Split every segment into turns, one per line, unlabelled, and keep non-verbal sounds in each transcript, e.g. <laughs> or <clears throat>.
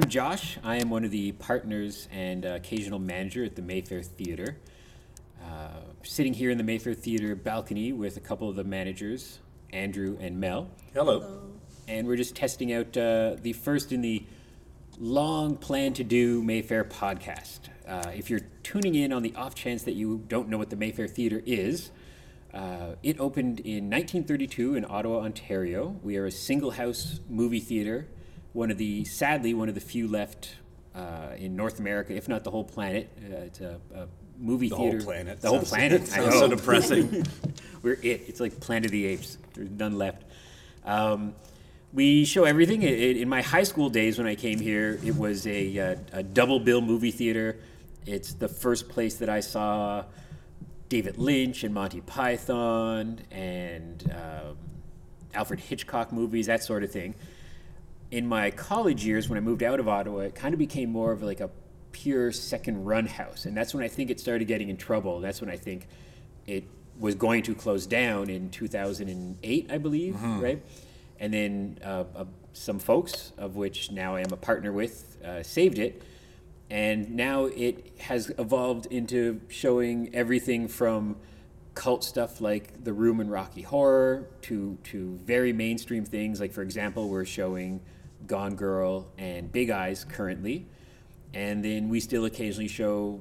I'm Josh. I am one of the partners and uh, occasional manager at the Mayfair Theater. Uh, sitting here in the Mayfair Theater balcony with a couple of the managers, Andrew and Mel.
Hello.
And we're just testing out uh, the first in the long plan to do Mayfair podcast. Uh, if you're tuning in on the off chance that you don't know what the Mayfair Theater is, uh, it opened in 1932 in Ottawa, Ontario. We are a single house movie theater, one of the, sadly, one of the few left uh, in North America, if not the whole planet. Uh, it's a, a movie
The whole
theater.
planet.
The whole
Sounds-
planet. <laughs> I
sounds
know.
so depressing. <laughs>
We're it. It's like Planet of the Apes. There's none left. Um, we show everything. I- I- in my high school days when I came here, it was a, uh, a double bill movie theater. It's the first place that I saw David Lynch and Monty Python and um, Alfred Hitchcock movies, that sort of thing. In my college years, when I moved out of Ottawa, it kind of became more of like a pure second run house. And that's when I think it started getting in trouble. That's when I think it was going to close down in 2008, I believe, right? And then uh, uh, some folks, of which now I am a partner with, uh, saved it. And now it has evolved into showing everything from cult stuff like The Room and Rocky Horror to, to very mainstream things. Like, for example, we're showing Gone Girl and Big Eyes currently. And then we still occasionally show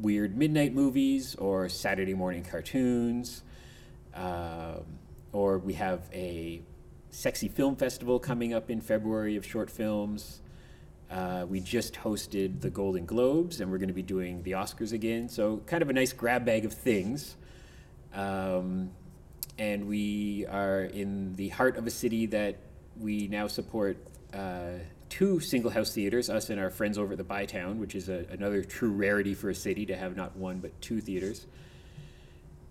weird midnight movies or Saturday morning cartoons. Um, or we have a sexy film festival coming up in February of short films. Uh, we just hosted the Golden Globes, and we're going to be doing the Oscars again. So, kind of a nice grab bag of things. Um, and we are in the heart of a city that we now support uh, two single house theaters, us and our friends over at the Bytown, which is a, another true rarity for a city to have not one but two theaters.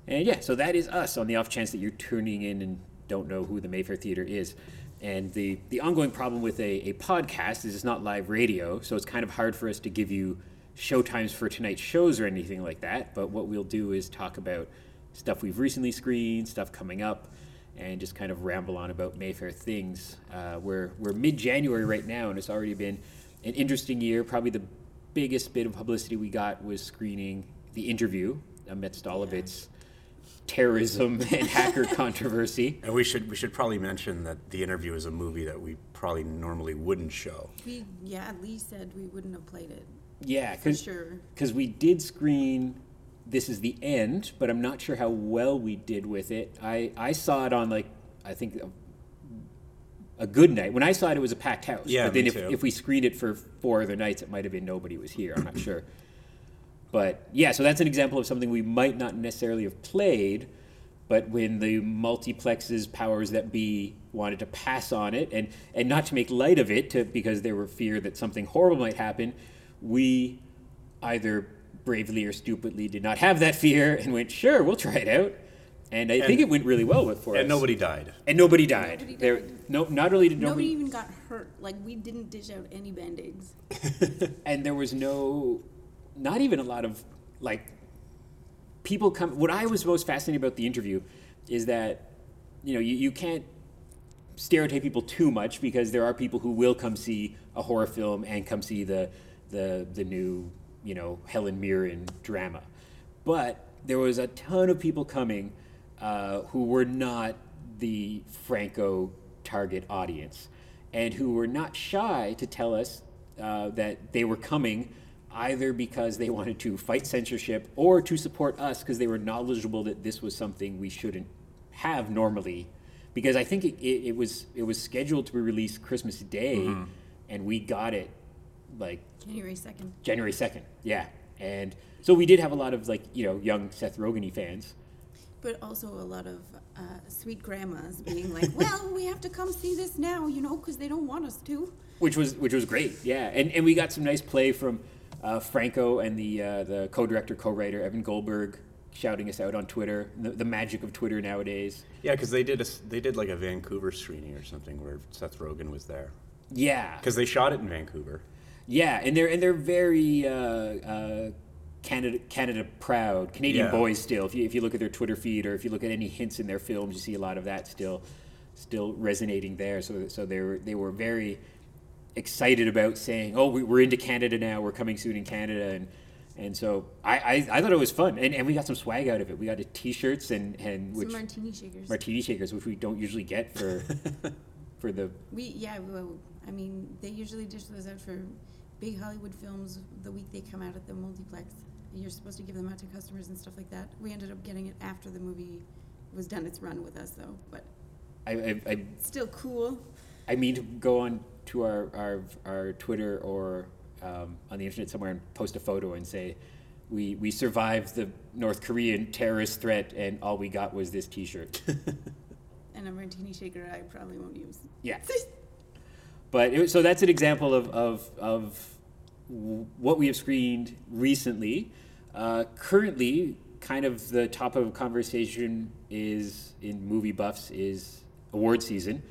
And yeah, so that is us on the off chance that you're tuning in and don't know who the Mayfair Theater is. And the, the ongoing problem with a, a podcast is it's not live radio, so it's kind of hard for us to give you show times for tonight's shows or anything like that. But what we'll do is talk about stuff we've recently screened, stuff coming up, and just kind of ramble on about Mayfair things. Uh, we're we're mid January right now, and it's already been an interesting year. Probably the biggest bit of publicity we got was screening the interview amidst all of its terrorism <laughs> and hacker controversy.
And we should we should probably mention that the interview is a movie that we probably normally wouldn't show.
We, yeah, Lee said we wouldn't have played it.
Yeah,
For sure.
because we did screen this is the end, but I'm not sure how well we did with it. I, I saw it on like I think a, a good night. When I saw it, it was a packed house.
Yeah,
but then if, if we screened it for four other nights, it might have been nobody was here. I'm not sure. But yeah, so that's an example of something we might not necessarily have played, but when the multiplexes powers that be wanted to pass on it and and not to make light of it to, because there were fear that something horrible might happen, we either bravely or stupidly did not have that fear and went, sure, we'll try it out. And I think it went really well with for us.
And nobody died.
and nobody died.
Nobody
There,
died.
no, not only did
Nobody
nobody,
even got hurt. Like, we didn't dish out any band aids. <laughs>
and there was no, not even a lot of like people come. What I was most fascinated about the interview is that you know you, you can't stereotype people too much because there are people who will come see a horror film and come see the the the new you know Helen Mirren drama, but there was a ton of people coming uh, who were not the Franco target audience and who were not shy to tell us uh, that they were coming either because they wanted to fight censorship or to support us because they were knowledgeable that this was something we shouldn't have normally. Because I think it, it, it was it was scheduled to be released Christmas Day and we got it like
January 2nd.
January 2nd yeah and so we did have a lot of like you know young Seth Rogen fans
But also a lot of uh, sweet grandmas being like, <laughs> well, we have to come see this now, you know, because they don't want us to.
which was which was great. Yeah, and and we got some nice play from uh, Franco and the uh, the co-director co-writer Evan Goldberg shouting us out on Twitter. The, the magic of Twitter nowadays.
Yeah, because they did a, they did like a Vancouver screening or something where Seth Rogen was there.
Yeah,
Because they shot it in Vancouver.
Yeah, and they're and they're very. Uh, uh, Canada, Canada proud, Canadian
Yeah.
boys still. If you, if you look at their Twitter feed or if you look at any hints in their films, you see a lot of that still, still resonating there. So so they were they were very excited about saying, "Oh, we, we're into Canada now. We're coming soon in Canada," and and so I, I, I thought it was fun, and, and we got some swag out of it. We got a t-shirts and and which
Some martini shakers.
martini shakers, which we don't usually get for <laughs> for the
we yeah. Well, I mean, they usually dish those out for big Hollywood films the week they come out at the multiplex. You're supposed to give them out to customers and stuff like that. We ended up getting it after the movie was done its run with us, though. But
I, I, I
still cool.
I mean to go on to our, our, our Twitter or um, on the internet somewhere and post a photo and say, we, we survived the North Korean terrorist threat and all we got was this t shirt. <laughs>
And a martini shaker I probably won't use.
yeah. <laughs> But it, so that's an example of, of, of what we have screened recently. Uh, currently, kind of the top of conversation is in movie buffs is award season.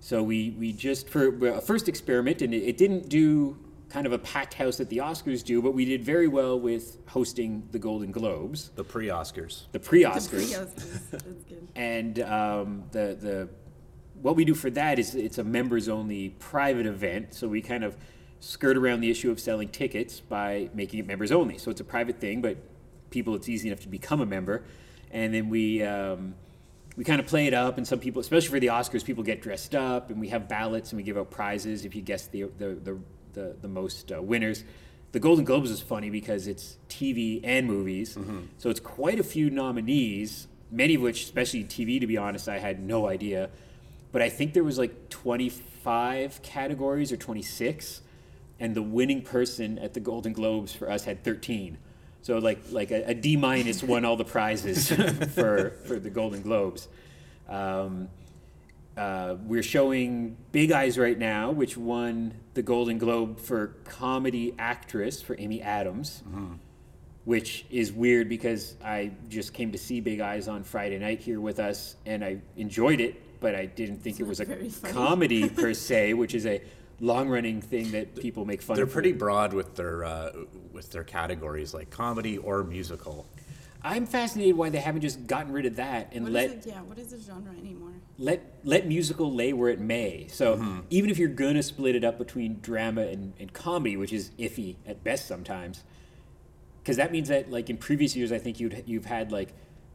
So we, we just for a first experiment, and it, it didn't do kind of a packed house that the Oscars do, but we did very well with hosting the Golden Globes,
The pre-Oscars.
the pre
The
Oscars
pre-Oscars. That's good.
and um, the the what we do for that is it's a members only private event so we kind of skirt around the issue of selling tickets by making it members only so it's a private thing but people it's easy enough to become a member. And then we um, we kind of play it up and some people especially for the oscars people get dressed up and we have ballots and we give out prizes if you guess the the the, the, the most uh, winners. The golden globes is funny because it's tv and movies. So it's quite a few nominees many of which especially tv to be honest i had no idea but i think there was like 25 categories or 26 and the winning person at the golden globes for us had 13 so like like a, a D minus won all the prizes <laughs> for for the Golden Globes. Um, uh, we're showing Big Eyes right now, which won the Golden Globe for comedy actress for Amy Adams, which is weird because I just came to see Big Eyes on Friday night here with us, and I enjoyed it, but I didn't think it was a comedy <laughs> per se, which is a long running thing that people make fun
They're
of.
pretty broad with their uh, with their categories, like comedy or musical.
I'm fascinated why they haven't just gotten rid of that and
What
let
is it? Yeah, what is the genre anymore?
let let musical lay where it may. So
Mm-hmm.
even if you're gonna split it up between drama and, and comedy, which is iffy at best sometimes, because that means that like in previous years, I think you'd you've had like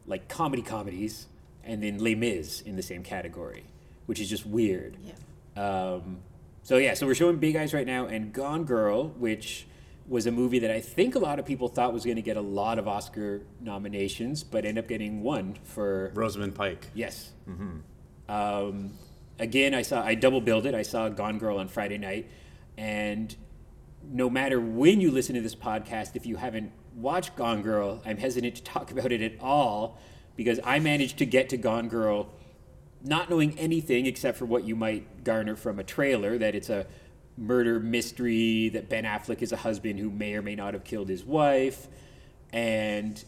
like comedy comedies and then Les Mis in the same category, which is just weird.
Yeah.
Um, so yeah, so we're showing Big Eyes right now, and Gone Girl, which was a movie that I think a lot of people thought was going to get a lot of Oscar nominations, but end up getting one for
Rosamund Pike.
yes. Um, again, I saw I double billed it. I saw Gone Girl on Friday night, and no matter when you listen to this podcast, if you haven't watched Gone Girl, I'm hesitant to talk <laughs> about it at all because I managed to get to Gone Girl not knowing anything except for what you might garner from a trailer that it's a murder mystery that Ben Affleck is a husband who may or may not have killed his wife and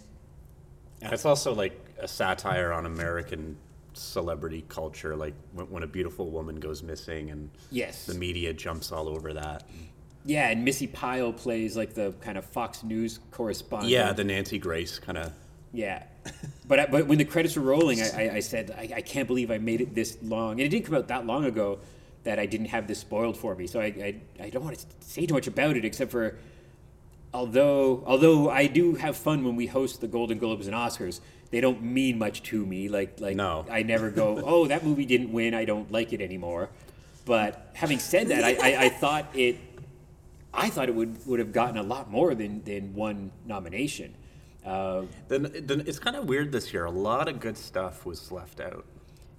And it's also like a satire on American celebrity culture, like when, when a beautiful woman goes missing and
yes
the media jumps all over that.
yeah and Missi Pyle plays like the kind of Fox News correspondent
Yeah, the Nancy Grace kind of.
Yeah, but but when the credits were rolling, I, I, I said I, I can't believe I made it this long, and it didn't come out that long ago that I didn't have this spoiled for me. So I I, I don't want to say too much about it, except for although although I do have fun when we host the Golden Globes and Oscars, they don't mean much to me. Like like
No.
I never go, <laughs> oh that movie didn't win, I don't like it anymore. But having said that, I, I, I thought it. I thought it would, would have gotten a lot more than, than one nomination. Uh,
Then, then it's kind of weird this year. A lot of good stuff was left out.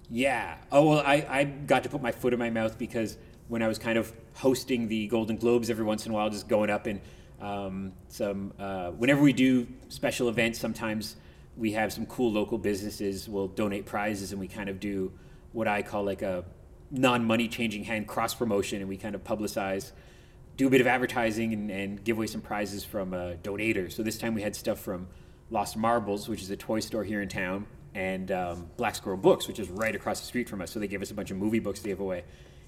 Yeah. Oh well, I, I got to put my foot in my mouth because when I was kind of hosting the Golden Globes every once in a while, just going up and um, some uh, whenever we do special events, sometimes we have some cool local businesses will donate prizes, and we kind of do what I call like a non-money changing hand cross promotion, and we kind of publicize do a bit of advertising and, and give away some prizes from a donators. So this time we had stuff from Lost Marbles, which is a toy store here in town, and um, Black Squirrel Books, which is right across the street from us. So they gave us a bunch of movie books to give away.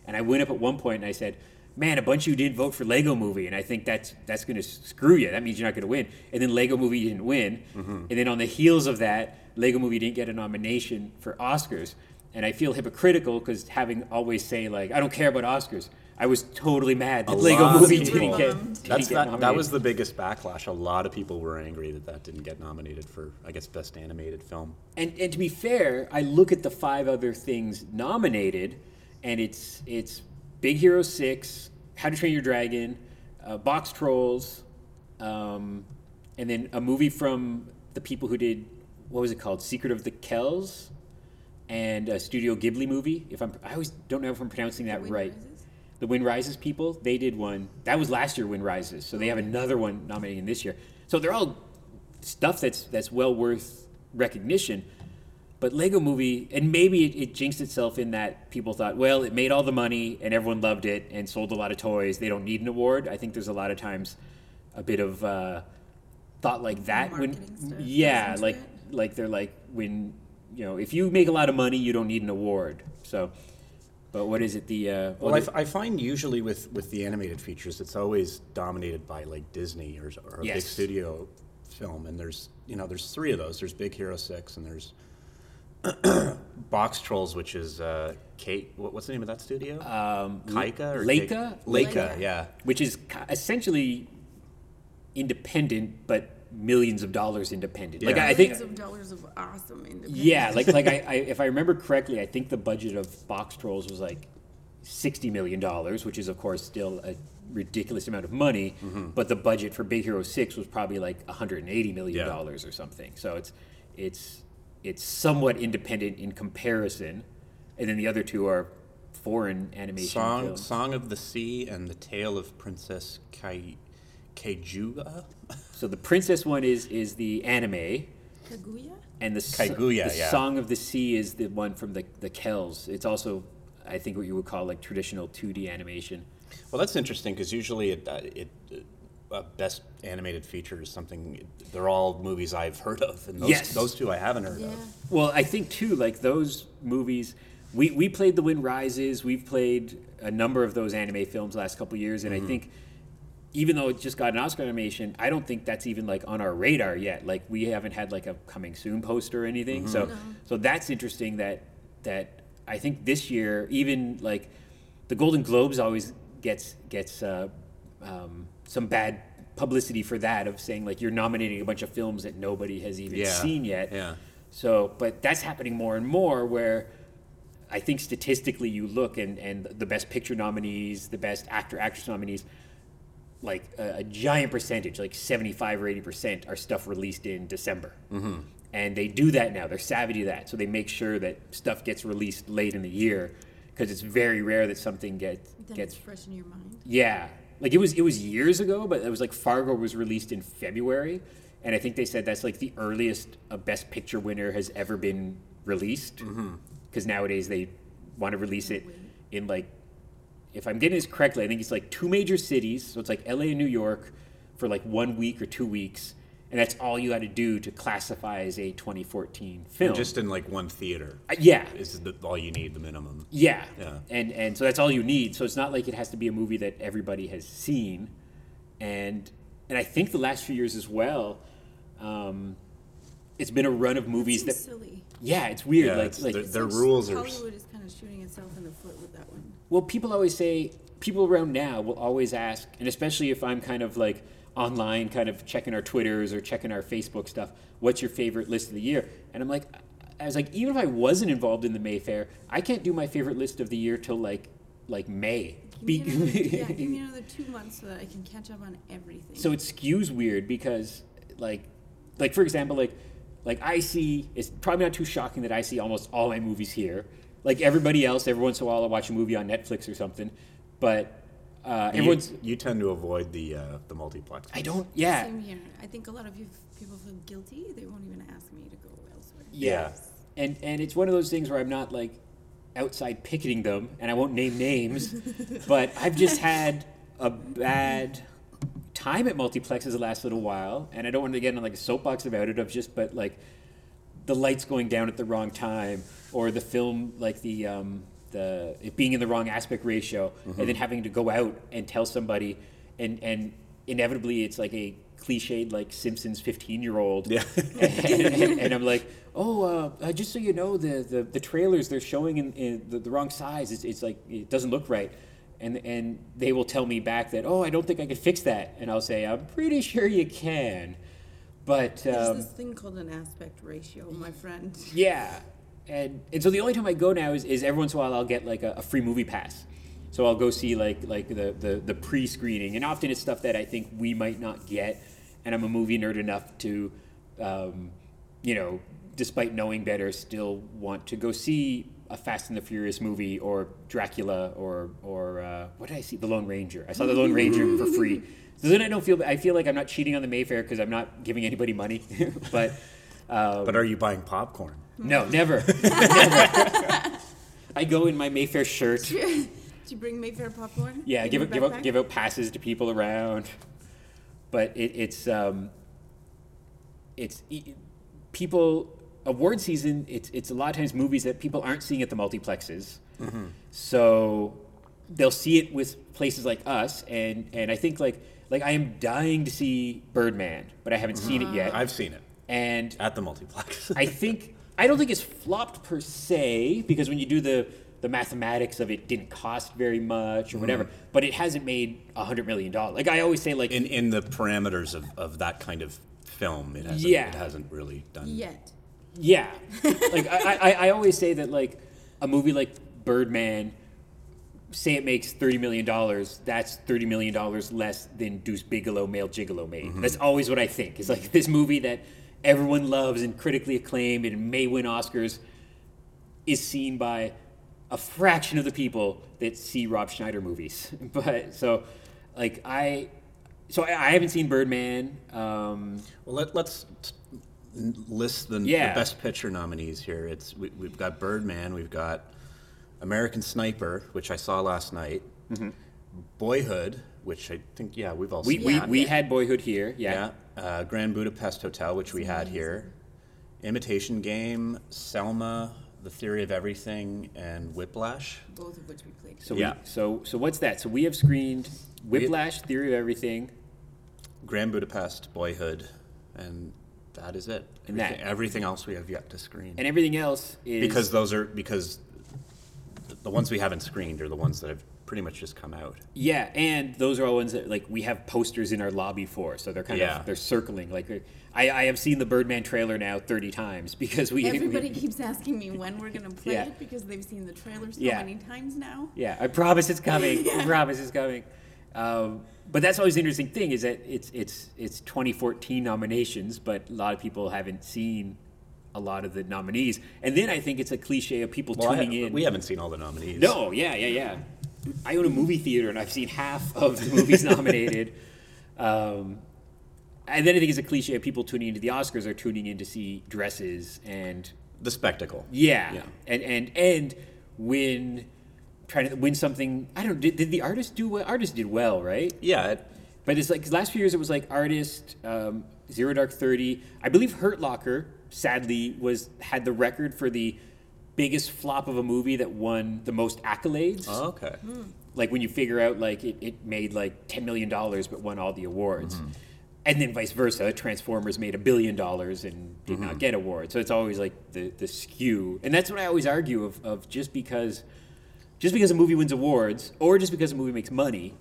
And I went up at one point and I said, "Man, a bunch of you didn't vote for Lego Movie, and I think that's that's going to screw you. That means you're not going to win." And then Lego Movie didn't win. And then on the heels of that, Lego Movie didn't get a nomination for Oscars. and I feel hypocritical because having always say like I don't care about Oscars. I was totally mad that
A
Lego Movie didn't get.
Bummed.
didn't
That's
get
that, that was the biggest backlash. A lot of people were angry that that didn't get nominated for, I guess, best animated film.
And and to be fair, I look at the five other things nominated, and it's it's Big Hero Six, How to Train Your Dragon, uh, Box Trolls, um, and then a movie from the people who did what was it called, Secret of the Kells, and a Studio Ghibli movie. If I'm, I always don't know if I'm pronouncing that right.
Rises?
The Wind Rises people, they did one. That was last year, Wind Rises. So they have another one nominating this year. So they're all stuff that's that's well worth recognition. But Lego Movie, and maybe it, it jinxed itself in that people thought, well, it made all the money and everyone loved it and sold a lot of toys. They don't need an award. I think there's a lot of times a bit of uh, thought like that.
Marketing
when yeah, like
it.
like they're like when you know if you make a lot of money, you don't need an award. So, but what is it? The uh,
Well, I, f- I find usually with, with the animated features, it's always dominated by like Disney or, or a big studio film, and there's you know there's three of those. There's Big Hero Six, and there's <clears throat> Box Trolls, which is uh, Kate. What, what's the name of that studio?
um,
Kaika or Laika? Laika,
Laika.
yeah.
which is ki- essentially independent, but millions of dollars independent. Like
Yeah.
I, I think,
Millions of dollars of awesome independent.
yeah, like like I, I, <laughs> if I remember correctly, I think the budget of Box Trolls was like sixty million dollars, which is of course still a ridiculous amount of money.
Mm-hmm.
But the budget for Big Hero Six was probably like one hundred and eighty million dollars or something. So it's it's it's somewhat independent in comparison, and then the other two are foreign animation
Song
films.
Song of the Sea and the Tale of Princess Kai Keijuga. <laughs>
So the princess one is is the anime,
Kaguya?
and the s-
Kaguya,
the
yeah.
Song of the Sea is the one from the the Kells. It's also, I think, what you would call like traditional 2D animation.
Well, that's interesting because usually it, uh, it uh, best animated feature is something. They're all movies I've heard of, and those,
Yes.
those two I haven't heard
Yeah.
of.
Well, I think too, like those movies. We, we played The Wind Rises. We've played a number of those anime films the last couple of years, and I think even though it just got an Oscar nomination, I don't think that's even like on our radar yet. Like we haven't had like a coming soon poster or anything. So so that's interesting that that I think this year even like the Golden Globes always gets gets uh, um, some bad publicity for that of saying like you're nominating a bunch of films that nobody has even
Yeah,
seen yet.
yeah.
So, but that's happening more and more where I think statistically you look and, and the best picture nominees, the best actor, actress nominees, like a, a giant percentage, like 75 or 80% are stuff released in December. Mm-hmm. And they do that now. They're savvy to that. So they make sure that stuff gets released late in the year because it's very rare that something gets,
Then
gets
fresh in your mind.
yeah, like it was it was years ago, but it was like Fargo was released in February, and I think they said that's like the earliest a Best Picture winner has ever been released. Because nowadays they want to release it in like, if I'm getting this correctly, I think it's like two major cities, so it's like L.A. and New York, for like one week or two weeks, and that's all you got to do to classify as a 2014 film.
Just in like one theater
Uh, yeah,
is the, all you need, the minimum.
yeah.
Yeah.
And and so that's all you need. So it's not like it has to be a movie that everybody has seen. And and I think the last few years as well, um, it's been a run of movies
Seems
that
silly.
yeah, it's weird.
Yeah,
like
it's-
like
they're- Their
like
rules are-
Hollywood is kind of shooting itself in the foot with that one.
Well, people always say people around now will always ask, and especially if I'm kind of like online, kind of checking our Twitters or checking our Facebook stuff. What's your favorite list of the year? And I'm like, I was like, even if I wasn't involved in the Mayfair, I can't do my favorite list of the year till like like May.
Give
Be-
another, yeah, give me <laughs> another two months so that I can catch up on everything.
so it skews weird because like like for example like like i see it's probably not too shocking that i see almost all my movies here like everybody else every once in a while i watch a movie on netflix or something but uh,
You,
everyone's
you tend to avoid the uh, the multiplex.
i don't yeah
Same here. I think a lot of you people feel guilty. They won't even ask me to go elsewhere.
yeah and and it's one of those things where i'm not like outside picketing them and i won't name names <laughs> but i've just had a bad time at multiplexes the last little while and i don't want to get on like a soapbox about it of just but like the lights going down at the wrong time or the film like the um, the it being in the wrong aspect ratio and then having to go out and tell somebody and and inevitably it's like a cliched like Simpsons 15 year old.
Yeah.
and, <laughs> and- and I'm like, oh, uh, uh, just so you know, the, the, the trailers they're showing in, in the, the wrong size. It's, it's like it doesn't look right. And and they will tell me back that, oh, I don't think I can fix that. And I'll say, I'm pretty sure you can. But
There's
um,
this thing called an aspect ratio, my friend. <laughs>
yeah, and and so the only time I go now is, is every once in a while I'll get like a, a free movie pass. So I'll go see like like the, the, the pre screening, and often it's stuff that I think we might not get, and I'm a movie nerd enough to, um, you know, despite knowing better, still want to go see a Fast and the Furious movie or Dracula or or uh, what did I see? The Lone Ranger. I saw the Lone Ranger for free. <laughs> So then I don't feel I feel like I'm not cheating on the Mayfair because I'm not giving anybody money, <laughs> but. Um,
But are you buying popcorn?
no, never. never. <laughs> I go in my Mayfair shirt.
Did you bring Mayfair popcorn?
Yeah,
in
give out, give out, give out passes to people around. But it, it's um, it's e- people award season. It's it's a lot of times movies that people aren't seeing at the multiplexes. So they'll see it with places like us, and and I think like like I am dying to see Birdman, but I haven't seen it yet.
I've seen it
and
at the multiplex.
I think I don't think it's flopped per se because when you do the the mathematics of it didn't cost very much or whatever, mm-hmm. but it hasn't made a hundred million dollars. Like I always say, like
in in the parameters of, of that kind of film, it hasn't
Yeah.
it hasn't really done.
Yet.
yeah, like I, I, I always say that like a movie like Birdman, say it makes thirty million dollars, that's thirty million dollars less than Deuce Bigalow Male Gigolo made. That's always what I think. It's like <laughs> this movie that everyone loves and critically acclaimed and may win Oscars is seen by a fraction of the people that see Rob Schneider movies. <laughs> But so, like I, so I, I haven't seen Birdman. Um,
Well, let, let's list the,
Yeah.
the best picture nominees here. It's we, we've got Birdman, we've got American Sniper, which I saw last night, Boyhood, which I think yeah we've all
we
seen.
we,
that.
we had Boyhood here. Yeah.
yeah, uh, Grand Budapest Hotel, which we had here, Imitation Game, Selma, The Theory of Everything, and Whiplash.
Both of which we played.
So
Yeah.
we, so so what's that? So we have screened Whiplash, Theory of Everything.
Grand Budapest, Boyhood, and that is it.
And
everything,
that.
everything else we have yet to screen.
and everything else is
because those are because th- the ones we haven't screened are the ones that have pretty much just come out.
yeah, and those are all ones that like we have posters in our lobby for, so they're kind
Yeah.
of they're circling. Like I, I have seen the Birdman trailer now thirty times <laughs> because we
Everybody
we-
keeps asking me when we're gonna play
Yeah.
it because they've seen the trailer so
Yeah.
many times now.
Yeah, I promise it's coming. I <laughs> promise it's coming. Um, but that's always the interesting thing is that it's it's it's 2014 nominations, but a lot of people haven't seen a lot of the nominees. And then I think it's a cliche of people
Well,
tuning
ha-
in.
we haven't seen all the nominees.
No, yeah, yeah, yeah. I own a movie theater and I've seen half of the movies <laughs> nominated. Um, and then I think it's a cliche of people tuning into the Oscars are tuning in to see dresses and
the spectacle.
yeah,
Yeah.
and and and win, trying to win something. I don't. Did, did the artist do well? Artist did well, right?
Yeah, it,
But it's like last few years it was like artist, um, Zero Dark Thirty. I believe Hurt Locker sadly was had the record for the biggest flop of a movie that won the most accolades.
oh, okay. Hmm.
Like when you figure out like it, it made like ten million dollars but won all the awards. Mm-hmm. And then vice versa, Transformers made a billion dollars and did not mm-hmm. get awards. So it's always like the, the skew. And that's what I always argue of, of just because just because a movie wins awards or just because a movie makes money,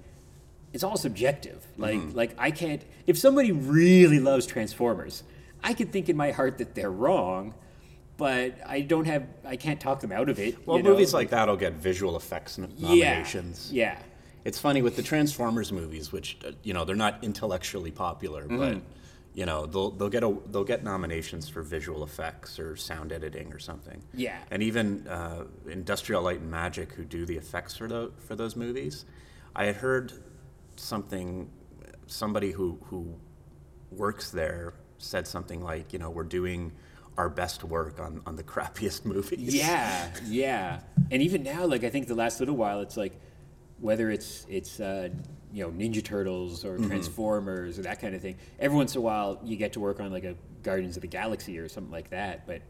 it's all subjective. Like mm-hmm. like I can't if somebody really loves Transformers, I could think in my heart that they're wrong, but I don't have I can't talk them out of it.
Well,
you know?
movies like that'll get visual effects nominations.
Yeah. Yeah.
It's funny with the Transformers movies, which uh, you know they're not intellectually popular,
Mm-hmm.
but you know they'll they'll get a they'll get nominations for visual effects or sound editing or something.
Yeah.
And even uh, Industrial Light and Magic, who do the effects for those for those movies, I had heard something. Somebody who who works there said something like, you know, we're doing our best work on on the <laughs> crappiest movies.
Yeah, yeah. And even now, like I think the last little while, it's like whether it's it's uh, you know Ninja Turtles or Transformers or that kind of thing. Every once in a while, you get to work on like a Guardians of the Galaxy or something like that, but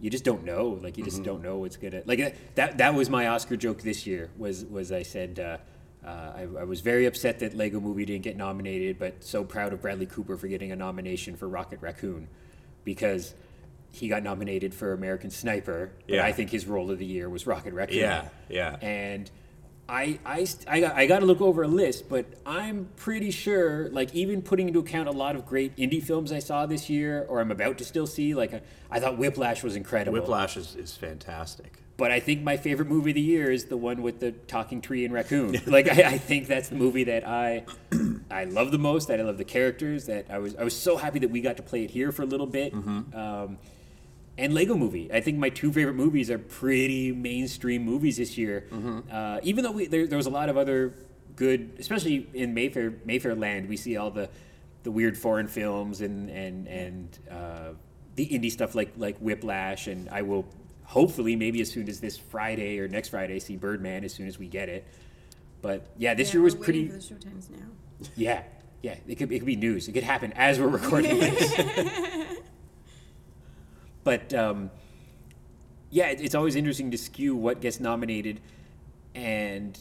you just don't know. Like you just don't know what's gonna like that. That was my Oscar joke this year. Was was I said. Uh, Uh, I, I was very upset that Lego Movie didn't get nominated, but so proud of Bradley Cooper for getting a nomination for Rocket Raccoon because he got nominated for American Sniper. But
Yeah.
I think his role of the year was Rocket Raccoon.
Yeah, yeah.
And I, I, I, got, I got to look over a list, but I'm pretty sure, like, even putting into account a lot of great indie films I saw this year, or I'm about to still see, like, I, I thought Whiplash was incredible.
Whiplash is, is fantastic.
But I think my favorite movie of the year is the one with the talking tree and raccoon. <laughs> like, I, I think that's the movie that I, I love the most. That I love the characters. That I was, I was so happy that we got to play it here for a little bit. Um, and Lego Movie. I think my two favorite movies are pretty mainstream movies this year. Uh, even though we, there, there was a lot of other good, especially in Mayfair Mayfair Land, we see all the the weird foreign films and and and uh, the indie stuff like like Whiplash. And I will hopefully maybe as soon as this Friday or next Friday see Birdman as soon as we get it. But yeah, this
Yeah,
year was pretty.
for the showtimes now.
Yeah, yeah. It could it could be news. It could happen as we're recording <laughs> this. but um, yeah, it, it's always interesting to skew what gets nominated, and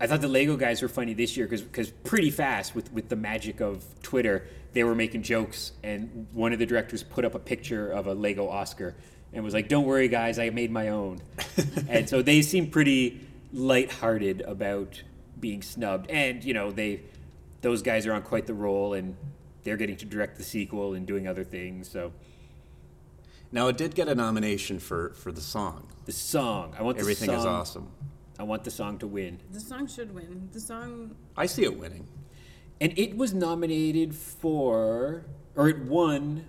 I thought the Lego guys were funny this year because pretty fast with with the magic of Twitter, they were making jokes, and one of the directors put up a picture of a Lego Oscar and was like, "Don't worry, guys, I made my own," <laughs> and so they seem pretty lighthearted about being snubbed, and you know they those guys are on quite the roll, and they're getting to direct the sequel and doing other things, so.
Now, it did get a nomination for, for the song.
The song. I want the
Everything
song,
is awesome.
I want the song to win.
The song should win. The song,
I see it winning.
And it was nominated for, or it won.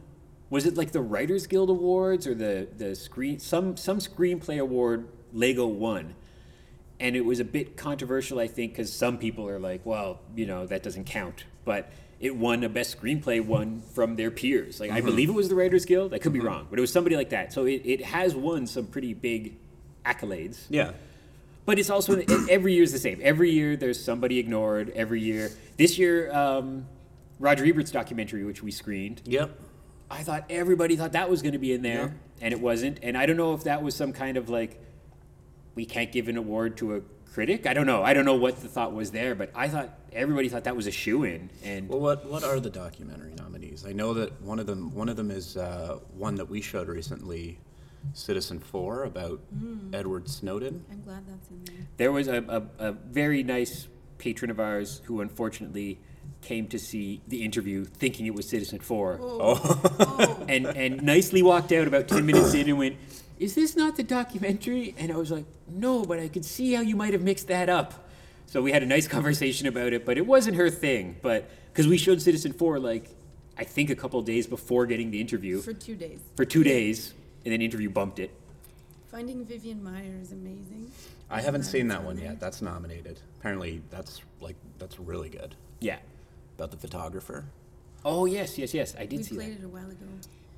Was it like the Writers Guild Awards or the the screen some some screenplay award Lego won, and it was a bit controversial, I think, because some people are like, well, you know, that doesn't count, but it won a best screenplay one from their peers. Like I believe it was the Writers Guild. I could be wrong, but it was somebody like that. So it, it has won some pretty big accolades.
Yeah.
But it's also every year is the same. Every year there's somebody ignored. Every year, this year, um, Roger Ebert's documentary, which we screened,
Yep.
I thought everybody thought that was going to be in there,
Yeah.
and it wasn't. And I don't know if that was some kind of like, we can't give an award to a critic. I don't know. I don't know what the thought was there, but I thought everybody thought that was a shoe in. And
Well, what what are the documentary nominees? I know that one of them one of them is uh, one that we showed recently, Citizen Four, about Edward Snowden.
I'm glad that's in there.
there was a, a, a very nice patron of ours who unfortunately came to see the interview thinking it was Citizen Four.
Oh. <laughs>
and and nicely walked out about 10 minutes in and went is this not the documentary and i was like no but i could see how you might have mixed that up so we had a nice conversation about it but it wasn't her thing but because we showed citizen 4 like i think a couple days before getting the interview
For two days.
for two days and then interview bumped it
Finding Vivian Maier is amazing.
I haven't seen that one yet. That's nominated. Apparently, that's like that's really good.
yeah
About the photographer.
oh yes yes yes i did
We
see
played
that
it a while ago.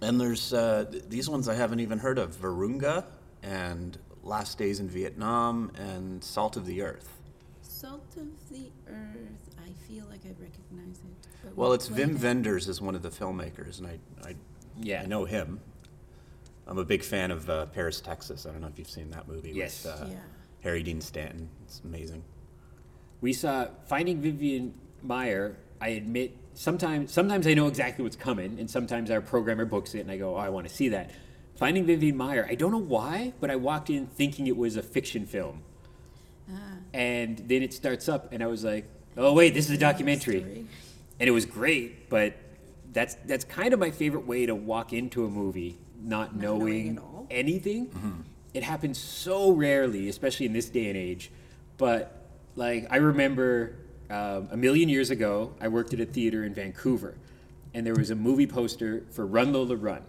And there's uh, th- these ones I haven't even heard of: Virunga and Last Days in Vietnam and Salt of the Earth.
Salt of the Earth. I feel like I recognize it.
Well,
we
it's Wim
it.
Wenders is one of the filmmakers, and I, I,
Yeah.
I know him. I'm a big fan of uh, Paris, Texas. I don't know if you've seen that movie
Yes.
with uh,
Yeah.
Harry Dean Stanton. It's amazing.
we saw finding vivian maier i admit sometimes sometimes i know exactly what's coming and sometimes our programmer books it and i go oh i want to see that. Finding vivian maier i don't know why but i walked in thinking it was a fiction film.
Ah.
and then it starts up and i was like oh wait this is a documentary. and it was great but that's that's kind of my favorite way to walk into a movie not,
Not knowing
knowing, anything. It happens so rarely especially in this day and age. But like i remember um, a million years ago i worked at a theater in vancouver and there was a movie poster for run lola run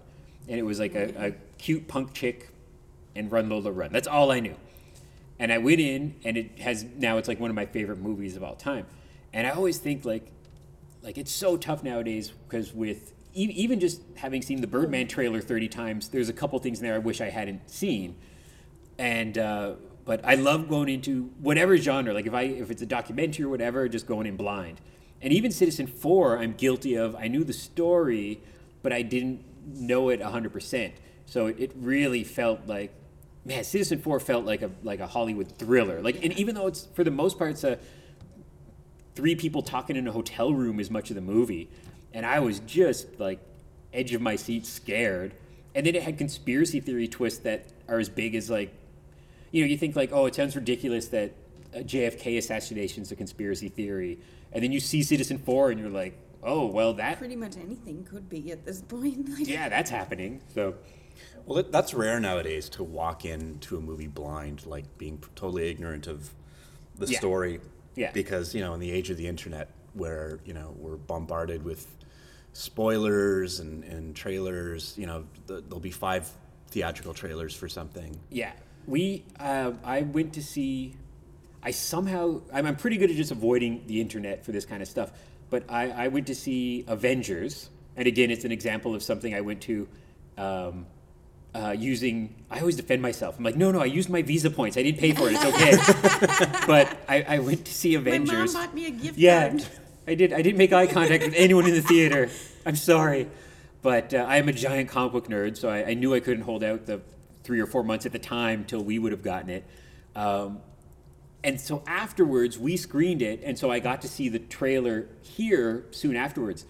and it was like a, a cute punk chick and run lola run that's all i knew and I went in, and it has now it's like one of my favorite movies of all time. And I always think like, like it's so tough nowadays because with even just having seen the Birdman trailer thirty times, there's a couple things in there I wish I hadn't seen. And uh, but I love going into whatever genre. Like if I if it's a documentary or whatever, just going in blind. And even Citizen Four, I'm guilty of. I knew the story, but I didn't know it hundred percent. So it, it really felt like man, Citizen Four felt like a like a Hollywood thriller. Like, and even though it's for the most part it's a three people talking in a hotel room is much of the movie, and I was just like edge of my seat, scared. And then it had conspiracy theory twists that are as big as like, you know, you think like, oh, it sounds ridiculous that uh, JFK assassination is a conspiracy theory, and then you see Citizen Four, and you're like, oh, well, that
Pretty much anything could be at this point. <laughs> Like,
yeah, that's happening. So
Well, that, that's rare nowadays to walk into a movie blind, like being totally ignorant of the
Yeah.
story.
Yeah.
Because, you know, in the age of the internet where, you know, we're bombarded with spoilers and, and trailers, you know, th- there'll be five theatrical trailers for something.
Yeah, we. Uh, I went to see. I somehow. I'm, I'm pretty good at just avoiding the internet for this kind of stuff. But I, I went to see Avengers, and again, it's an example of something I went to. Um, uh, using, I always defend myself. I'm like, no, no, I used my Visa points. I didn't pay for it. It's okay. <laughs> but I, I went to see avengers My
mom bought me a gift
Yeah,
card.
I did. I didn't make eye contact with anyone in the theater. I'm sorry, but uh, I am a giant comic book nerd, so I, I knew I couldn't hold out the three or four months at the time till we would have gotten it. Um, and so afterwards, we screened it, and so I got to see the trailer here soon afterwards,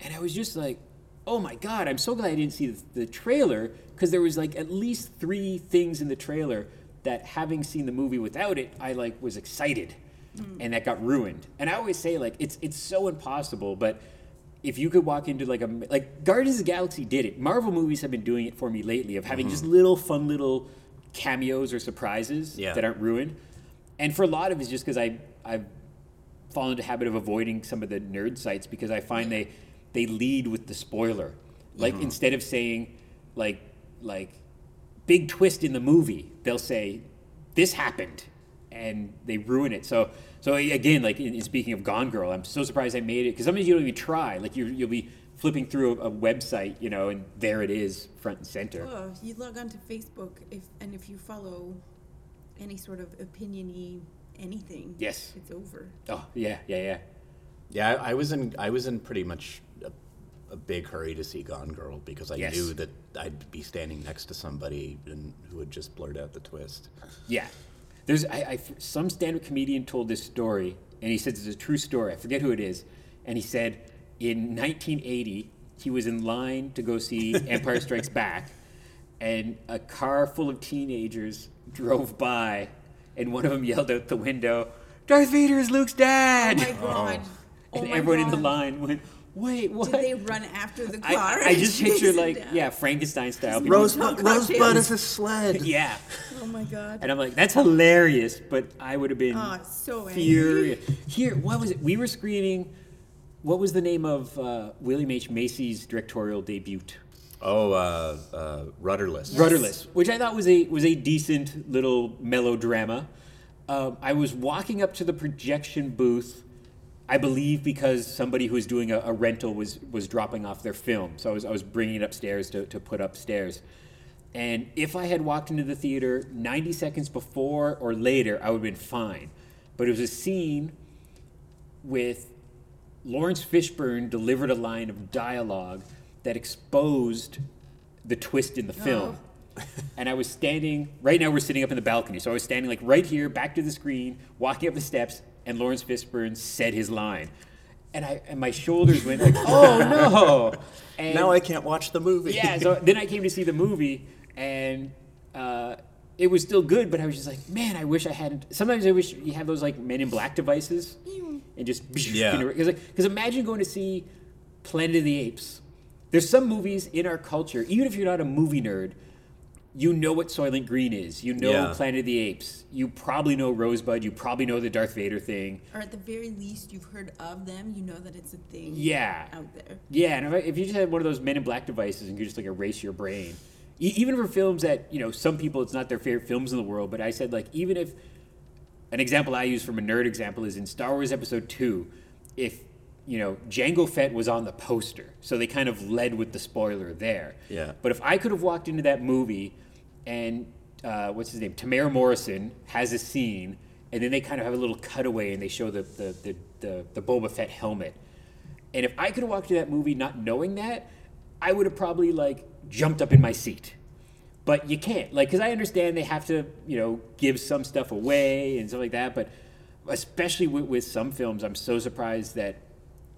and I was just like, "Oh my god! I'm so glad I didn't see the, the trailer because there was like at least three things in the trailer that, having seen the movie without it, I like was excited, and that got ruined. And I always say like it's it's so impossible, but if you could walk into like a like Guardians of the Galaxy did it. Marvel movies have been doing it for me lately of having just mm-hmm. little fun little cameos or surprises
Yeah.
that aren't ruined. And for a lot of it's just because I I've fallen into habit of avoiding some of the nerd sites because I find they they lead with the spoiler. Like mm-hmm. instead of saying like like big twist in the movie, they'll say this happened and they ruin it. So so again, like in, in speaking of Gone Girl, I'm so surprised I made it because sometimes you don't even try. Like you you'll be flipping through a, a website, you know, and there it is, front and center.
Oh, you log on to Facebook if and if you follow any sort of opiniony anything.
Yes.
It's over.
Oh yeah, yeah, yeah.
Yeah, I, I was in I was in pretty much a, a big hurry to see Gone Girl because I
Yes.
knew that I'd be standing next to somebody and who would just blurt out the twist.
Yeah. There's I, I some stand-up comedian told this story, and he said it's a true story. I forget who it is, and he said in 1980 he was in line to go see <laughs> Empire Strikes Back, and a car full of teenagers drove by, and one of them yelled out the window, "Darth Vader is Luke's dad!"
Oh
dad!"
my god. Oh
and
my
everyone in the line went, "Wait, what?"
Did they run after the <laughs> car?
I just picture like
down? <laughs>
yeah Frankenstein style. people-
Rosebud- Rosebud is
a sled. <laughs>
Yeah.
Oh my god.
And I'm like, that's hilarious, but I would have been
Oh, so angry.
furious. Here, what was it? We were screening. What was the name of uh, William H Macy's directorial debut?
Oh, uh, uh, rudderless.
Rudderless, which I thought was a was a decent little melodrama. Um, I was walking up to the projection booth, I believe because somebody who was doing a, a rental was was dropping off their film, so I was I was bringing it upstairs to, to put upstairs. And if I had walked into the theater 90 seconds before or later, I would have been fine. But it was a scene with Laurence Fishburne delivered a line of dialogue that exposed the twist in the film. And I was standing, right now we're sitting up in the balcony. So I was standing like right here, back to the screen, walking up the steps, and Laurence Fishburne said his line. And I and my shoulders went like, <laughs> oh no. <laughs> And
Now I can't watch the movie.
yeah, so then I came to see the movie, and uh, it was still good, but I was just like, man, I wish I hadn't. Sometimes I wish you have those like Men in Black devices, and just <laughs>
Yeah.
because like, imagine going to see Planet of the Apes. There's some movies in our culture, even if you're not a movie nerd, you know what Soylent Green is. You know
Yeah.
Planet of the Apes. You probably know Rosebud. You probably know the Darth Vader thing.
Or at the very least, you've heard of them. You know that it's a thing.
Yeah.
Out there.
Yeah, and if, I- if you just had one of those Men in Black devices and you just like erase your brain, e- even for films that you know some people it's not their favorite films in the world, but I said like even if an example I use from a nerd example is in Star Wars Episode Two, if you know Jango Fett was on the poster, so they kind of led with the spoiler there.
Yeah.
But if I could have walked into that movie and uh, what's his name, Temuera Morrison has a scene, and then they kind of have a little cutaway and they show the the the, the, the Boba Fett helmet. And if I could have walked into that movie not knowing that, I would have probably like jumped up in my seat. But you can't, like, because I understand they have to, you know, give some stuff away and stuff like that. But especially with, with some films, I'm so surprised that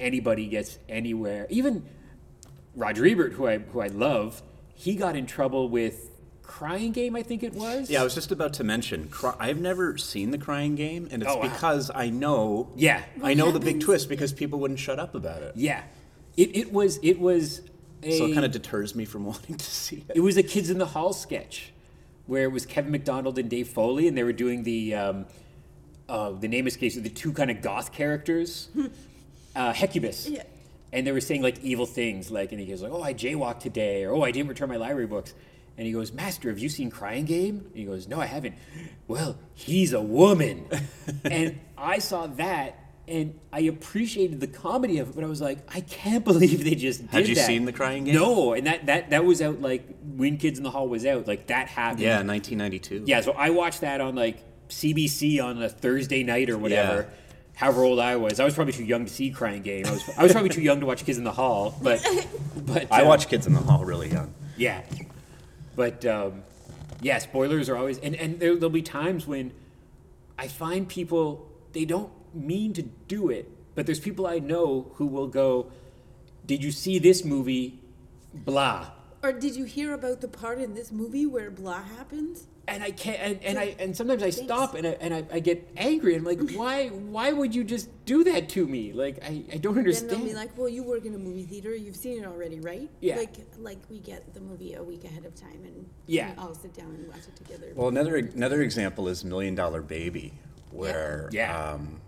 anybody gets anywhere. Even Roger Ebert, who I who I love, he got in trouble with Crying Game, I think it was.
Yeah, I was just about to mention. Cry- I've never seen the Crying Game, and it's
Oh, wow.
because I know.
Yeah.
I know the big twist because people wouldn't shut up about it.
Yeah, it, it was it was a
So it kind of deters me from <laughs> wanting to see it.
it was a Kids in the Hall sketch where it was Kevin McDonald and Dave Foley, and they were doing the um, uh, the name escapes me, the two kind of goth characters, <laughs> uh, Hecubus.
Yeah.
And they were saying like evil things, like, and he goes like, "Oh, I jaywalked today," or "Oh, I didn't return my library books." And he goes, "Master, have you seen Crying Game?" And he goes, "No, I haven't." Well, he's a woman, <laughs> and I saw that, and I appreciated the comedy of it, but I was like, I can't <laughs> believe they just did
Had you
that.
seen The Crying Game?
No, and that that that was out like when Kids in the Hall was out, like that happened.
Yeah, 1992.
Yeah, so I watched that on like CBC on a Thursday night or whatever.
Yeah.
However old I was, I was probably too young to see Crying Game. I was, I was probably too young to watch Kids in the Hall, but <laughs> but
I
uh,
watched Kids in the Hall really young.
yeah, but um, yeah, spoilers are always and and there, there'll be times when I find people they don't mean to do it, but there's people I know who will go, "Did you see this movie?" Blah.
Or did you hear about the part in this movie where blah happens?
And I can't, and, and I, and sometimes I stop and I, and I, I get angry. and I'm like, why, why would you just do that to me? Like, I, I don't
Then
understand.
they'll be like, "Well, you work in a movie theater. You've seen it already, right?"
Yeah.
Like, like we get the movie a week ahead of time, and
Yeah.
we all sit down and watch it together.
Well, another another example is Million Dollar Baby, where
Yeah.
Um,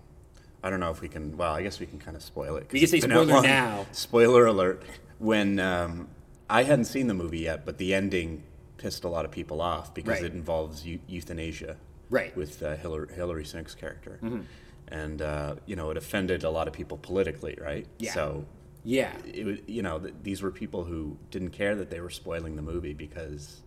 I don't know if we can. Well, I guess we can kind of spoil it. 'cause
We can say
it's been out
spoiler now.
Spoiler alert! When um, I hadn't seen the movie yet, but the ending pissed a lot of people off because
Right.
it involves eu- euthanasia,
Right.
With uh, Hilary, Hilary Swank's character,
Mm-hmm.
and uh, you know it offended a lot of people politically, right?
Yeah.
So
yeah,
it you know, th- these were people who didn't care that they were spoiling the movie because,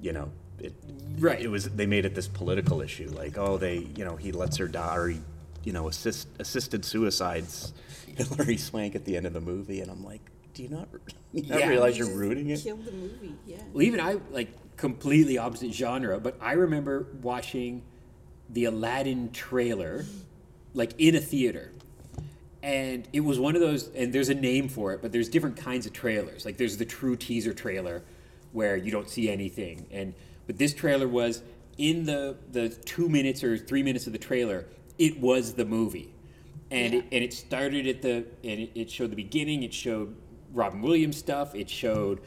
you know, it,
Right.
It was they made it this political issue, like, oh, they, you know, he lets her die, or he, you know, assist assisted suicides <laughs> Hilary Swank at the end of the movie, and I'm like, do you not, <laughs> you not
Yeah.
realize
You
you're ruining it?
Killed the movie. Yeah.
Well, even I like completely opposite genre, but I remember watching the Aladdin trailer, like in a theater, and it was one of those. And there's a name for it, but there's different kinds of trailers. Like there's the true teaser trailer, where you don't see anything, and but this trailer was in the the two minutes or three minutes of the trailer, it was the movie, and
Yeah.
it, and it started at the and it, it showed the beginning. It showed Robin Williams stuff. It showed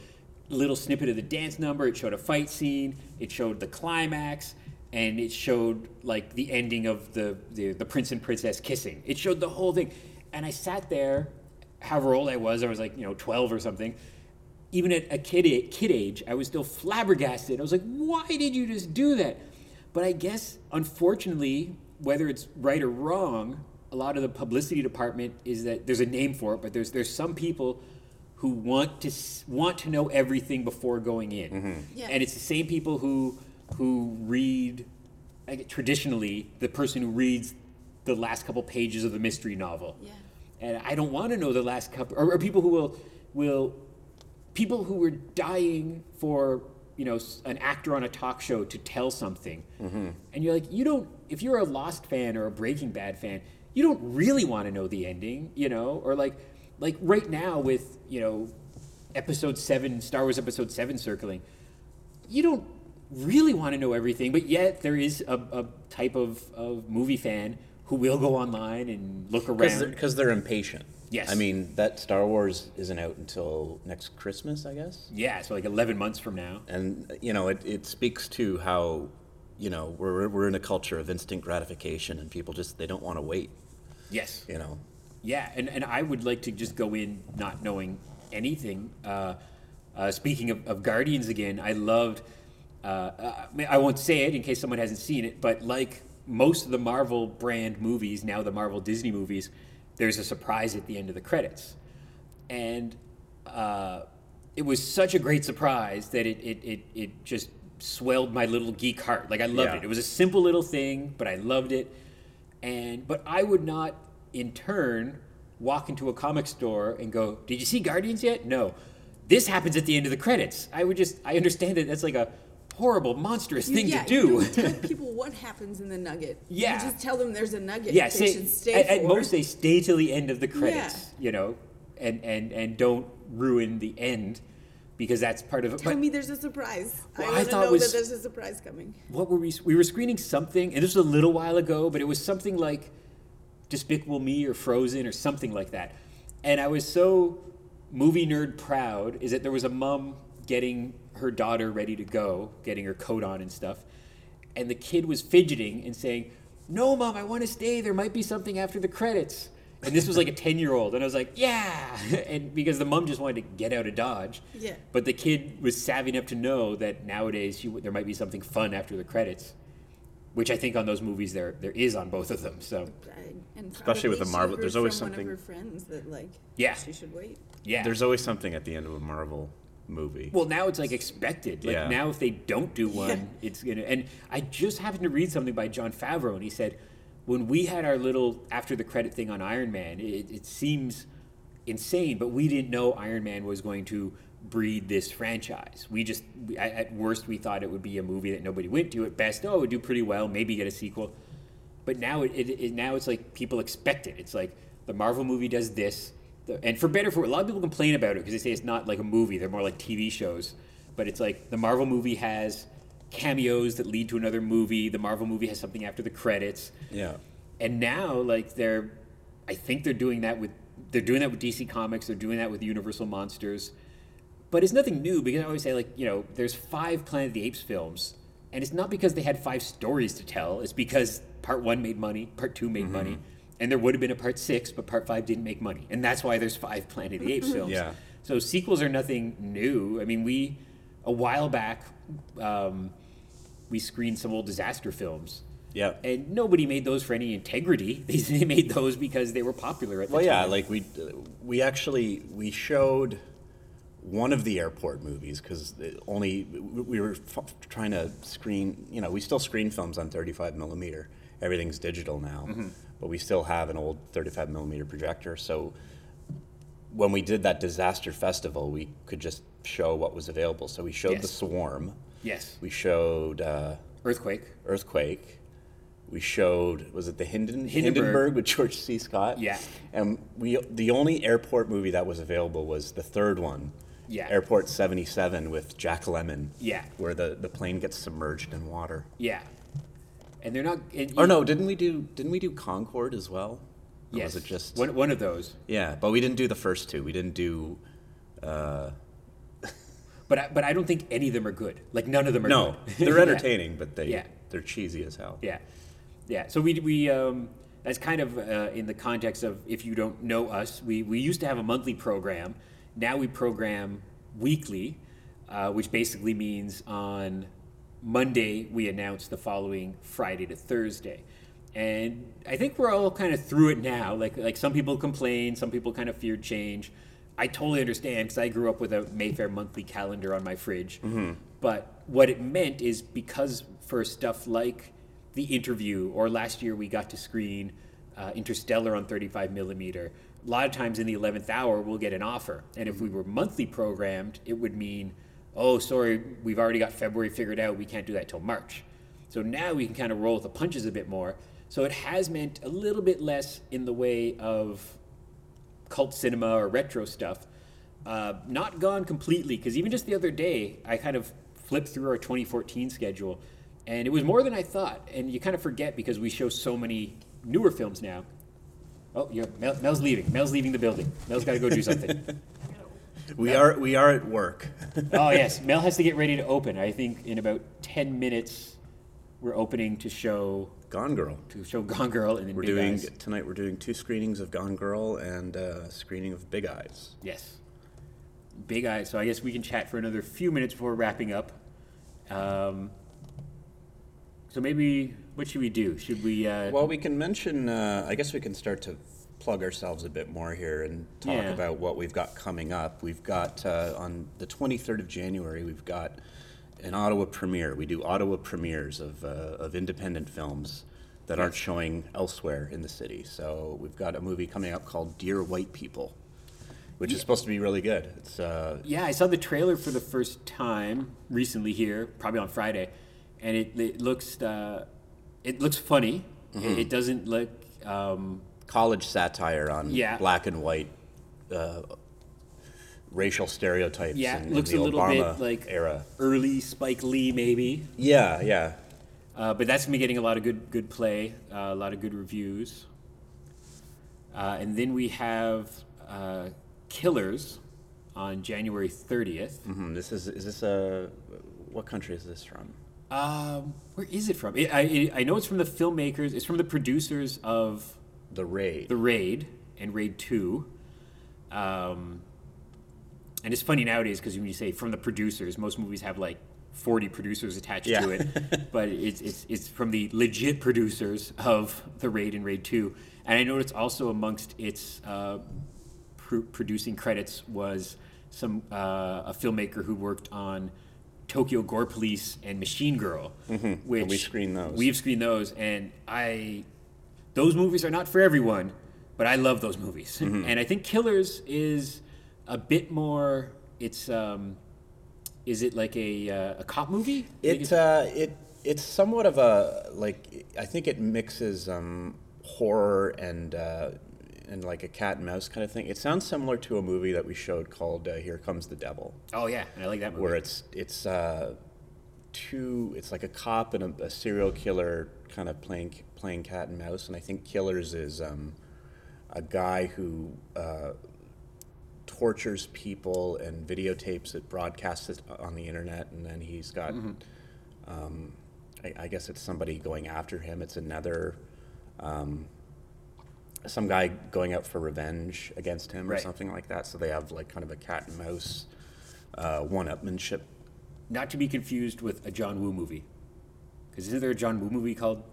little snippet of the dance number. It showed a fight scene. It showed the climax, and it showed like the ending of the the, the prince and princess kissing. It showed the whole thing, and I sat there, however old I was, I was like you know twelve or something. Even at a kid kid age, I was still flabbergasted. I was like, why did you just do that? But I guess unfortunately, whether it's right or wrong, a lot of the publicity department is that there's a name for it, but there's there's some people who want to want to know everything before going in, mm-hmm.
Yeah.
and it's the same people who who read like, traditionally the person who reads the last couple pages of the mystery novel.
Yeah.
And I don't want to know the last couple, or, or people who will will people who were dying for you know an actor on a talk show to tell something, mm-hmm. and you're like, you don't. If you're a Lost fan or a Breaking Bad fan, you don't really want to know the ending, you know, or like like right now with you know episode seven, Star Wars episode seven circling, you don't really want to know everything, but yet there is a, a type of, of movie fan who will go online and look
Because
around.
they're, 'cause they're impatient.
Yes.
I mean, that Star Wars isn't out until next Christmas, I guess.
Yeah, so like 11 months from now.
And you know, it, it speaks to how you know we're we're in a culture of instant gratification, and people just they don't want to wait.
Yes.
You know,
Yeah, and, and I would like to just go in not knowing anything. Uh, uh, speaking of, of Guardians again, I loved. Uh, uh, I mean, I won't say it in case someone hasn't seen it, but like most of the Marvel brand movies, now the Marvel Disney movies, there's a surprise at the end of the credits. And uh, it was such a great surprise that it, it, it, it just swelled my little geek heart. Like I loved
Yeah.
it. It was a simple little thing, but I loved it. And but I would not in turn walk into a comic store and go, "Did you see Guardians yet?" No. This happens at the end of the credits. I would just I understand that that's like a horrible, monstrous
You-
thing
yeah,
to
You
do. <laughs>
don't tell people what happens in the nugget.
Yeah.
You just tell them there's a nugget.
yeah,
they
say,
stay
at, at most they stay till the end of the credits, Yeah. you know, and, and, and don't ruin the end because that's part of it.
Tell
But
me there's a surprise.
Well, I
I
thought
know
was-
that there's a surprise coming.
what were we? We were screening something, and this was a little while ago, but it was something like Despicable Me or Frozen or something like that. And I was so movie nerd proud is that there was a mom getting her daughter ready to go, getting her coat on and stuff, and the kid was fidgeting and saying, "No, mom, I want to stay. There might be something after the credits." And this was like a ten-year-old, and I was like, "Yeah!" <laughs> And because the mom just wanted to get out of Dodge,
Yeah.
But the kid was savvy enough to know that nowadays you, there might be something fun after the credits, which I think on those movies there there is on both of them. So
And
Especially with the Marvel- there's always
from
something-
One of her friends that like.
Yeah.
She should wait.
yeah,
There's always something at the end of a Marvel movie.
Well, now it's like expected. Like
Yeah.
now, if they don't do one,
Yeah.
it's gonna. And I just happened to read something by Jon Favreau, and he said when we had our little after the credit thing on Iron Man, it, it seems insane, but we didn't know Iron Man was going to breed this franchise. We just, we, at worst, we thought it would be a movie that nobody went to. At best, oh, it would do pretty well, maybe get a sequel. But now it, it, it now it's like people expect it. It's like the Marvel movie does this, the, and for better for a lot of people complain about it because they say it's not like a movie; they're more like TV shows. But it's like the Marvel movie has cameos that lead to another movie. The Marvel movie has something after the credits,
yeah.
and now like they're, I think they're doing that with they're doing that with DC Comics. They're doing that with Universal Monsters. But it's nothing new because I always say like you know there's five Planet of the Apes films, and it's not because they had five stories to tell. It's because part one made money, part two made money, and there would have been a part six, but part five didn't make money, and that's why there's five Planet of the Apes films.
Yeah.
So sequels are nothing new. I mean, we a while back um, we screened some old disaster films.
Yeah.
And nobody made those for any integrity. <laughs> They, they made those because they were popular at the time.
Well, yeah, like we we actually we showed one of the airport movies because only we were f- trying to screen. You know, we still screen films on 35 millimeter. Everything's digital now, but we still have an old 35 millimeter projector. So when we did that disaster festival, we could just show what was available. So we showed the swarm.
yes,
We showed. Uh,
earthquake.
Earthquake. We showed was it the Hinden,
Hindenburg.
Hindenburg with George C. Scott?
Yeah.
And we the only airport movie that was available was the third one.
Yeah.
Airport 77 with Jack Lemmon.
Yeah.
Where the, the plane gets submerged in water.
Yeah, and they're not. And
Or no, didn't we do didn't we do Concorde as well? Or
Yes,
was it just
one, one of those?
Yeah, but we didn't do the first two. We didn't do uh, <laughs>
But I, but I don't think any of them are good. Like none of them are.
No,
good. <laughs>
they're
Yeah.
entertaining, but they
Yeah.
they're cheesy as hell.
Yeah, yeah. So we we um, that's kind of uh, in the context of if you don't know us, we we used to have a monthly program. Now we program weekly, uh, which basically means on Monday we announce the following Friday to Thursday. And I think we're all kind of through it now. Like like some people complain, some people kind of feared change. I totally understand because I grew up with a Mayfair monthly calendar on my fridge. But what it meant is because for stuff like the interview, or last year we got to screen uh, Interstellar on 35 millimeter. A lot of times in the 11th hour, we'll get an offer. And if we were monthly programmed, it would mean, oh, sorry, we've already got February figured out. We can't do that till March. So now we can kind of roll with the punches a bit more. So it has meant a little bit less in the way of cult cinema or retro stuff. Uh, not gone completely, because even just the other day, I kind of flipped through our 2014 schedule, and it was more than I thought. And you kind of forget because we show so many newer films now. Oh, yeah, Mel, Mel's leaving. Mel's leaving the building. Mel's got to go do something. <laughs>
We are we are at work. <laughs>
oh yes, Mel has to get ready to open. I think in about 10 minutes, we're opening to show
Gone Girl.
to show Gone Girl and then
We're
Big
doing
Eyes.
tonight. We're doing two screenings of Gone Girl and uh, a screening of Big Eyes.
Yes. Big Eyes. So I guess we can chat for another few minutes before wrapping up. Um, so maybe, what should we do? Should we? Uh,
Well, we can mention. Uh, I guess we can start to plug ourselves a bit more here and talk
Yeah.
about what we've got coming up. We've got uh, on the 23rd of January. We've got an Ottawa premiere. We do Ottawa premieres of uh, of independent films that aren't showing elsewhere in the city. So we've got a movie coming up called Dear White People. which is supposed to be really good. It's uh,
Yeah, I saw the trailer for the first time recently here, probably on Friday, and it, it looks uh, it looks funny.
Mm-hmm.
It, it doesn't look um,
college satire on
Yeah.
black and white uh, racial stereotypes.
yeah,
in,
it
in
looks
the
a little
Obama
bit like
era.
early Spike Lee maybe,
Yeah, yeah.
uh, but that's gonna be getting a lot of good good play, uh, a lot of good reviews, uh, and then we have uh, Killers on January thirtieth.
hmm This is is this a what country is this from?
Um, where is it from? It, I I know it's from the filmmakers. It's from the producers of
The Raid.
The Raid and Raid 2. Um, and it's funny nowadays because when you say from the producers, most movies have like 40 producers attached
Yeah.
to it. <laughs> but it's, it's, it's from the legit producers of The Raid and Raid 2. And I know it's also amongst its uh, pr- producing credits was some uh, a filmmaker who worked on Tokyo Gore Police and Machine Girl, which
Mm-hmm. we screened those.
We've screened those, and I those movies are not for everyone, but I love those movies.
Mm-hmm.
And I think Killers is a bit more. It's um, is it like a uh, a cop movie?
It uh, it it's somewhat of a like I think it mixes um, horror and uh, and like a cat and mouse kind of thing. It sounds similar to a movie that we showed called uh, Here Comes the Devil,
oh yeah, and I like that movie.
where it's it's uh, two it's like a cop and a, a serial killer kind of playing playing cat and mouse, and I think Killers is um, a guy who. Uh, tortures people and videotapes it, broadcasts it on the internet, and then he's got, um, I, I guess it's somebody going after him. It's another, um, some guy going out for revenge against him or
Right.
something like that. So they have like kind of a cat and mouse uh, one-upmanship.
not to be confused with a John Woo movie, because isn't there a John Woo movie called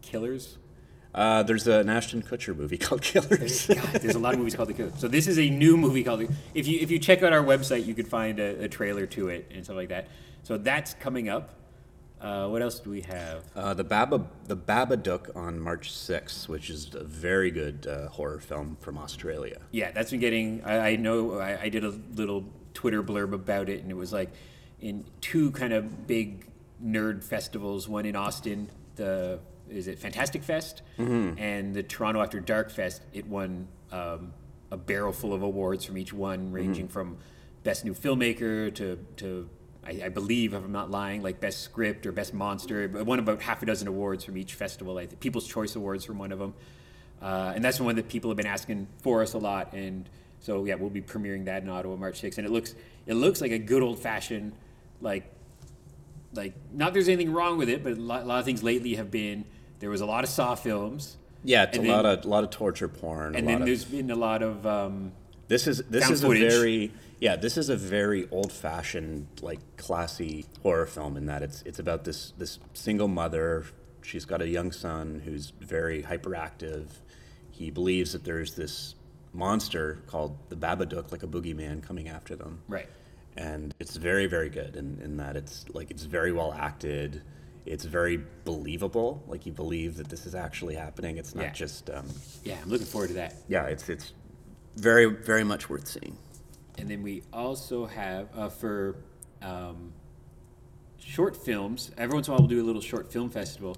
Killers?
Uh, there's an Ashton Kutcher movie <laughs> called Killers.
God, there's a lot of movies called The Killers. So this is a new movie called. The, if you if you check out our website, you could find a, a trailer to it and stuff like that. So that's coming up. Uh, what else do we have?
Uh, the Baba, the Babadook on March 6th, which is a very good uh, horror film from Australia.
Yeah, that's been getting. I, I know. I, I did a little Twitter blurb about it, and it was like in two kind of big nerd festivals. One in Austin, the is it Fantastic Fest, and the Toronto After Dark Fest. It won um, a barrel full of awards from each one, ranging from best new filmmaker to to. I, I believe, if I'm not lying, like best script or best monster. It won about half a dozen awards from each festival. I think People's Choice Awards from one of them. Uh, and that's one that people have been asking for us a lot. And so yeah, we'll be premiering that in Ottawa March 6th. And it looks it looks like a good old fashioned like like not there's anything wrong with it, but a lot, a lot of things lately have been there was a lot of Saw films.
Yeah, it's a
then-
lot of lot of torture porn.
And
a
then
of,
there's been a lot of um,
This is this is
footage.
a very yeah this is a very old fashioned like classy horror film in that it's it's about this this single mother. She's got a young son who's very hyperactive. He believes that there's this monster called the Babadook like a boogeyman coming after them.
Right.
and it's very very good in, in that it's like it's very well acted. It's very believable. Like you believe that this is actually happening. It's not
Yeah.
just um,
Yeah, I'm looking forward to that.
yeah it's it's very very much worth seeing
And then we also have uh, for um, short films. Every once in a while, we'll do a little short film festival.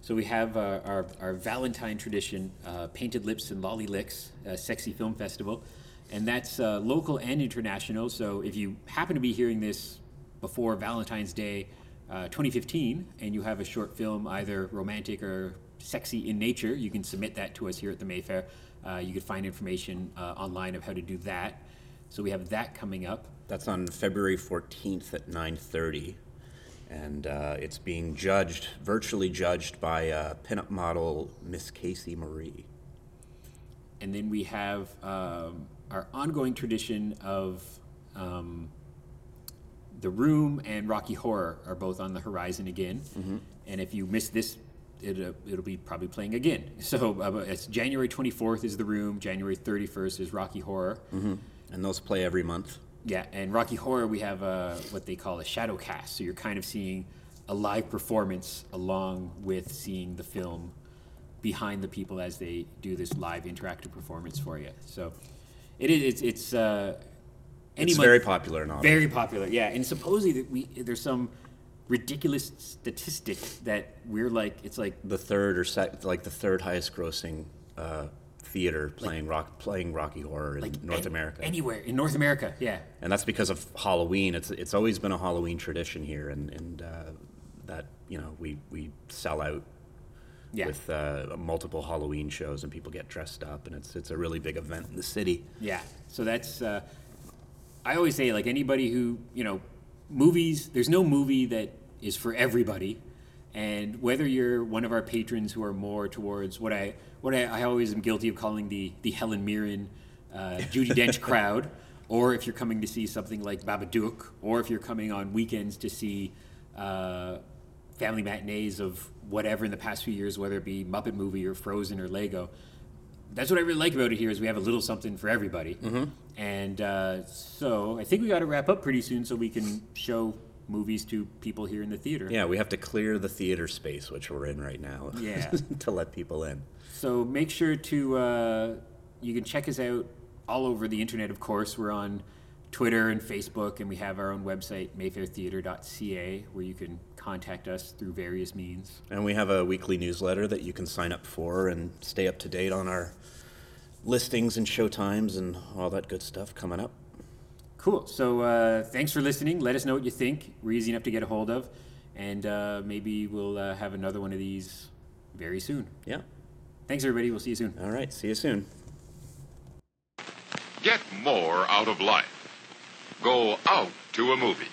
So we have uh, our, our Valentine tradition, uh, Painted Lips and Lolly Licks, Sexy Film Festival. And that's uh, local and international. So if you happen to be hearing this before Valentine's Day uh, 2015 and you have a short film, either romantic or sexy in nature, you can submit that to us here at the Mayfair. Uh, you can find information online of how to do that. So we have that coming up.
That's on February 14th at 9:30, and uh, it's being judged, virtually judged by uh, pinup model Miss Casey Marie.
And then we have um, our ongoing tradition of um, The Room and Rocky Horror are both on the horizon again. And if you miss this, it, uh, it'll be probably playing again. <laughs> So uh, it's January 24th is The Room, January 31st is Rocky Horror.
And those play every month.
Yeah, and Rocky Horror, we have uh, what they call a shadow cast. So you're kind of seeing a live performance along with seeing the film behind the people as they do this live interactive performance for you. So It is. It's. it's uh, any
It's
month-
very popular in Ottawa.
Very popular, yeah. And supposedly that we there's some ridiculous statistic that we're like it's like
the third or sec- like the third highest grossing uh, theater playing rock playing Rocky Horror in
like
North
an-
America.
anywhere in North America, yeah.
and that's because of Halloween. It's it's always been a Halloween tradition here, and and uh, that you know we we sell out
Yeah.
with uh, multiple Halloween shows, and people get dressed up, and it's it's a really big event in the city.
Yeah. So that's uh, I always say like anybody who you know movies. There's no movie that is for everybody, and whether you're one of our patrons who are more towards what I what I, I always am guilty of calling the the Helen Mirren, uh, Judi Dench <laughs> crowd, or if you're coming to see something like Babadook, or if you're coming on weekends to see. Uh, family matinees of whatever in the past few years, whether it be Muppet movie or Frozen or Lego. That's what I really like about it here is we have a little something for everybody. And uh, so I think we got to wrap up pretty soon so we can show movies to people here in the theater.
Yeah, we have to clear the theater space, which we're in right now, <laughs>
Yeah.
to let people in.
So make sure to uh, you can check us out all over the internet. Of course, we're on Twitter and Facebook, and we have our own website mayfairtheatre.ca where you can contact us through various means.
And we have a weekly newsletter that you can sign up for and stay up to date on our listings and show times and all that good stuff coming up.
Cool. So uh, thanks for listening. Let us know what you think. We're easy enough to get a hold of, and uh, maybe we'll uh, have another one of these very soon.
Yeah.
Thanks, everybody. We'll see you soon.
All right. See you soon.
Get more out of life. Go out to a movie.